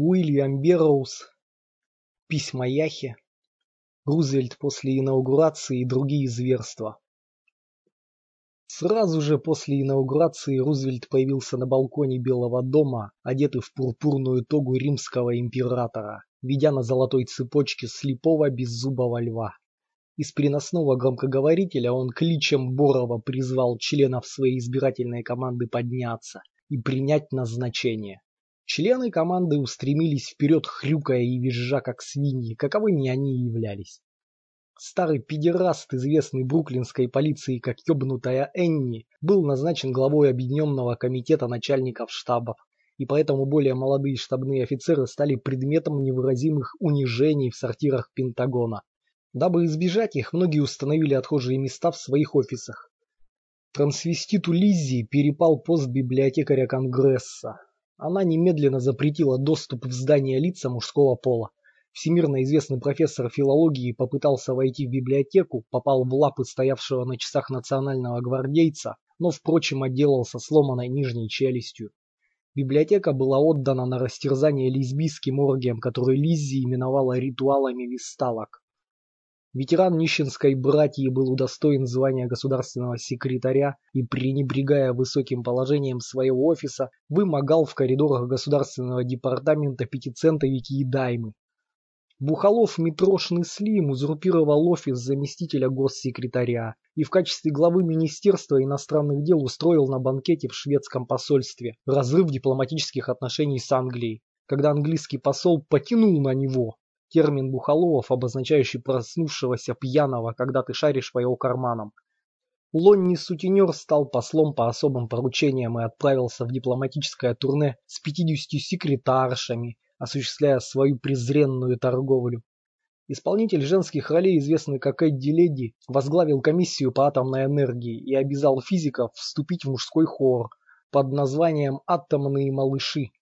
Уильям Берроуз, письма Яхи, Рузвельт после инаугурации и другие зверства. Сразу же после инаугурации Рузвельт появился на балконе Белого дома, одетый в пурпурную тогу римского императора, ведя на золотой цепочке слепого беззубого льва. Из переносного громкоговорителя он кличем Борова призвал членов своей избирательной команды подняться и принять назначение. Члены команды устремились вперед, хрюкая и визжа, как свиньи, каковыми они и являлись. Старый педераст, известный бруклинской полиции как ёбнутая Энни, был назначен главой Объединенного комитета начальников штабов, и поэтому более молодые штабные офицеры стали предметом невыразимых унижений в сортирах Пентагона. Дабы избежать их, многие установили отхожие места в своих офисах. Трансвеститу Лиззи перепал пост библиотекаря Конгресса, она немедленно запретила доступ в здание лица мужского пола. Всемирно известный профессор филологии попытался войти в библиотеку, попал в лапы стоявшего на часах национального гвардейца, но, впрочем, отделался сломанной нижней челюстью. Библиотека была отдана на растерзание лесбийским оргиям, которые Лиззи именовала ритуалами висталок. Ветеран нищенской братьи был удостоен звания государственного секретаря и, пренебрегая высоким положением своего офиса, вымогал в коридорах государственного департамента пятицентовики и даймы. Бухалов Митрошный Слим узурпировал офис заместителя госсекретаря и в качестве главы Министерства иностранных дел устроил на банкете в шведском посольстве разрыв дипломатических отношений с Англией, когда английский посол потянул на него, термин Бухаловов, обозначающий проснувшегося пьяного, когда ты шаришь по его карманам. Лонни Сутенер стал послом по особым поручениям и отправился в дипломатическое турне с 50 секретаршами, осуществляя свою презренную торговлю. Исполнитель женских ролей, известный как Эдди Леди, возглавил комиссию по атомной энергии и обязал физиков вступить в мужской хор под названием «Атомные малыши».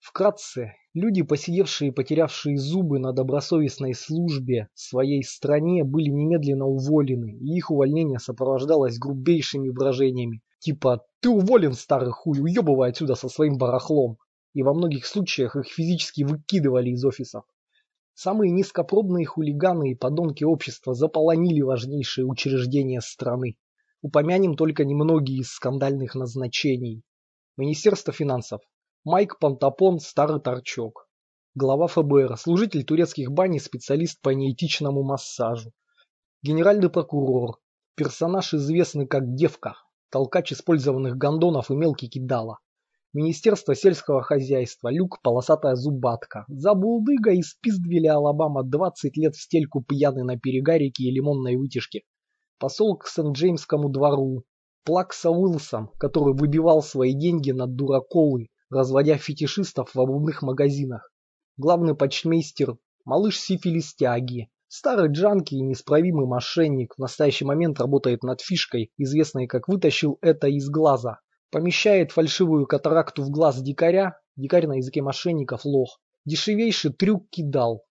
Вкратце, Люди, посидевшие и потерявшие зубы на добросовестной службе своей стране, были немедленно уволены, и их увольнение сопровождалось грубейшими выражениями, типа «ты уволен, старый хуй, уебывай отсюда со своим барахлом», и во многих случаях их физически выкидывали из офисов. Самые низкопробные хулиганы и подонки общества заполонили важнейшие учреждения страны. Упомянем только немногие из скандальных назначений. Министерство финансов, Майк Пантапон – старый торчок. Глава ФБР, служитель турецких бань и специалист по неэтичному массажу. Генеральный прокурор, персонаж известный как Девка, толкач использованных гондонов и мелкий кидала. Министерство сельского хозяйства, люк, полосатая зубатка. Забулдыга из Пиздвилля, Алабама, 20 лет в стельку пьяный на перегарике и лимонной вытяжке. Посол к Сент-Джеймскому двору. Плакса Уилсон, который выбивал свои деньги на дураколы разводя фетишистов в обувных магазинах. Главный почмейстер, малыш сифилистяги, старый джанки и неисправимый мошенник, в настоящий момент работает над фишкой, известной как «вытащил это из глаза». Помещает фальшивую катаракту в глаз дикаря, дикарь на языке мошенников лох. Дешевейший трюк кидал.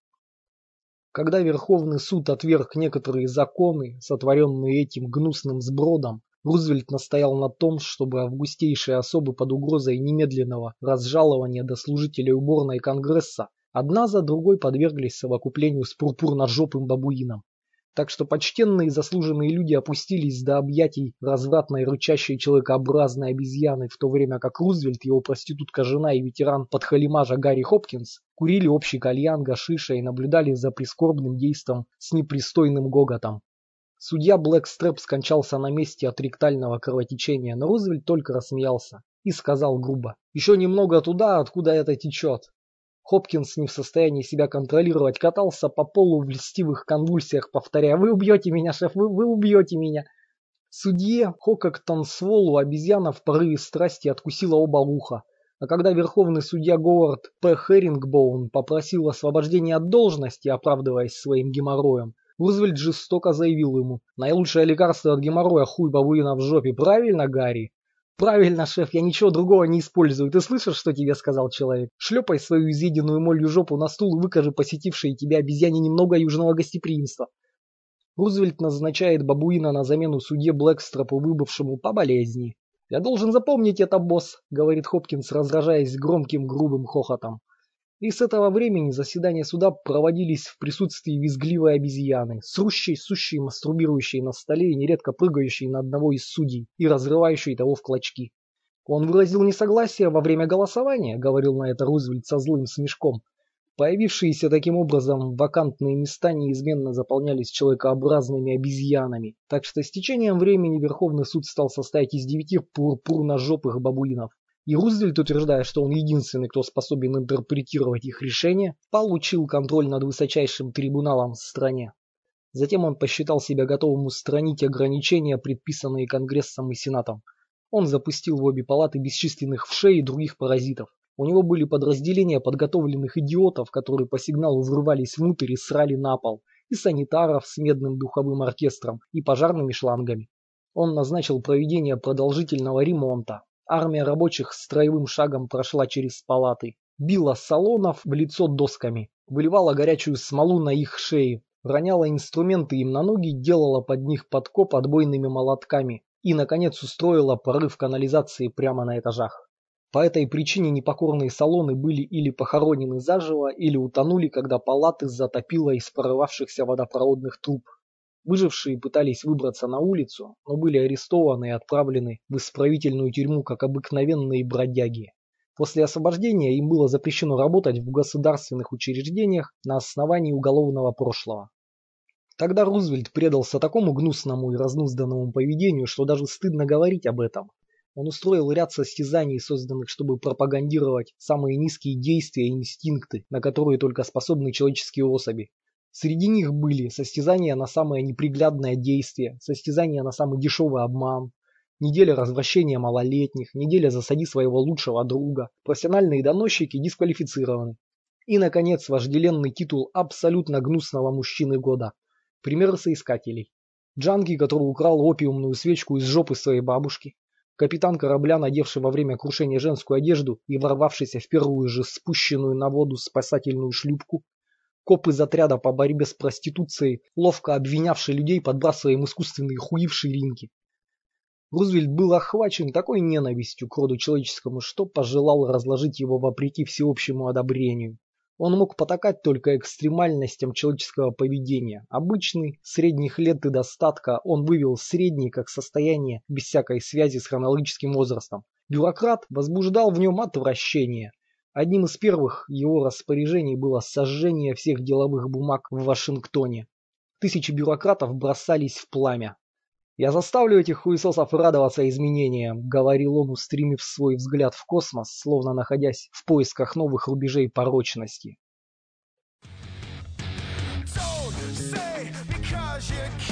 Когда Верховный суд отверг некоторые законы, сотворенные этим гнусным сбродом, Рузвельт настоял на том, чтобы августейшие особы под угрозой немедленного разжалования до служителей уборной Конгресса одна за другой подверглись совокуплению с пурпурно-жопым бабуином. Так что почтенные заслуженные люди опустились до объятий развратной рычащей человекообразной обезьяны, в то время как Рузвельт, его проститутка-жена и ветеран подхалимажа Гарри Хопкинс курили общий кальян гашиша и наблюдали за прискорбным действом с непристойным гоготом. Судья Блэкстрэп скончался на месте от ректального кровотечения, но Рузвельт только рассмеялся и сказал грубо. «Еще немного туда, откуда это течет». Хопкинс не в состоянии себя контролировать, катался по полу в льстивых конвульсиях, повторяя «Вы убьете меня, шеф, вы, вы убьете меня!» Судье Хококтон Сволу обезьяна в порыве страсти откусила оба уха, а когда верховный судья Говард П. Херингбоун попросил освобождения от должности, оправдываясь своим геморроем, Рузвельт жестоко заявил ему, наилучшее лекарство от геморроя хуй бабуина в жопе, правильно, Гарри? Правильно, шеф, я ничего другого не использую. Ты слышишь, что тебе сказал человек? Шлепай свою изъеденную молью жопу на стул и выкажи посетившей тебя обезьяне немного южного гостеприимства. Рузвельт назначает бабуина на замену судье Блэкстропу, выбывшему по болезни. «Я должен запомнить это, босс», — говорит Хопкинс, раздражаясь громким грубым хохотом. И с этого времени заседания суда проводились в присутствии визгливой обезьяны, срущей, сущей, мастурбирующей на столе и нередко прыгающей на одного из судей и разрывающей того в клочки. Он выразил несогласие во время голосования, говорил на это Рузвельт со злым смешком. Появившиеся таким образом вакантные места неизменно заполнялись человекообразными обезьянами, так что с течением времени Верховный суд стал состоять из девяти пурпурно-жопых бабуинов. И Рузвельт, утверждая, что он единственный, кто способен интерпретировать их решения, получил контроль над высочайшим трибуналом в стране. Затем он посчитал себя готовым устранить ограничения, предписанные Конгрессом и Сенатом. Он запустил в обе палаты бесчисленных вшей и других паразитов. У него были подразделения подготовленных идиотов, которые по сигналу врывались внутрь и срали на пол, и санитаров с медным духовым оркестром, и пожарными шлангами. Он назначил проведение продолжительного ремонта, Армия рабочих строевым шагом прошла через палаты, била салонов в лицо досками, выливала горячую смолу на их шеи, роняла инструменты им на ноги, делала под них подкоп отбойными молотками и, наконец, устроила порыв канализации прямо на этажах. По этой причине непокорные салоны были или похоронены заживо, или утонули, когда палаты затопило из прорывавшихся водопроводных труб. Выжившие пытались выбраться на улицу, но были арестованы и отправлены в исправительную тюрьму как обыкновенные бродяги. После освобождения им было запрещено работать в государственных учреждениях на основании уголовного прошлого. Тогда Рузвельт предался такому гнусному и разнузданному поведению, что даже стыдно говорить об этом. Он устроил ряд состязаний, созданных, чтобы пропагандировать самые низкие действия и инстинкты, на которые только способны человеческие особи. Среди них были состязания на самое неприглядное действие, состязания на самый дешевый обман, неделя развращения малолетних, неделя засади своего лучшего друга, профессиональные доносчики дисквалифицированы. И, наконец, вожделенный титул абсолютно гнусного мужчины года. Пример соискателей. Джанки, который украл опиумную свечку из жопы своей бабушки. Капитан корабля, надевший во время крушения женскую одежду и ворвавшийся в первую же спущенную на воду спасательную шлюпку. Коп из отряда по борьбе с проституцией, ловко обвинявший людей, подбрасывая им искусственные хуи в ширинки. Рузвельт был охвачен такой ненавистью к роду человеческому, что пожелал разложить его вопреки всеобщему одобрению. Он мог потакать только экстремальностям человеческого поведения. Обычный, средних лет и достатка, он вывел средний как состояние без всякой связи с хронологическим возрастом. Бюрократ возбуждал в нем отвращение. Одним из первых его распоряжений было сожжение всех деловых бумаг в Вашингтоне. Тысячи бюрократов бросались в пламя. «Я заставлю этих хуесосов радоваться изменениям», — говорил он, устремив свой взгляд в космос, словно находясь в поисках новых рубежей порочности. Don't say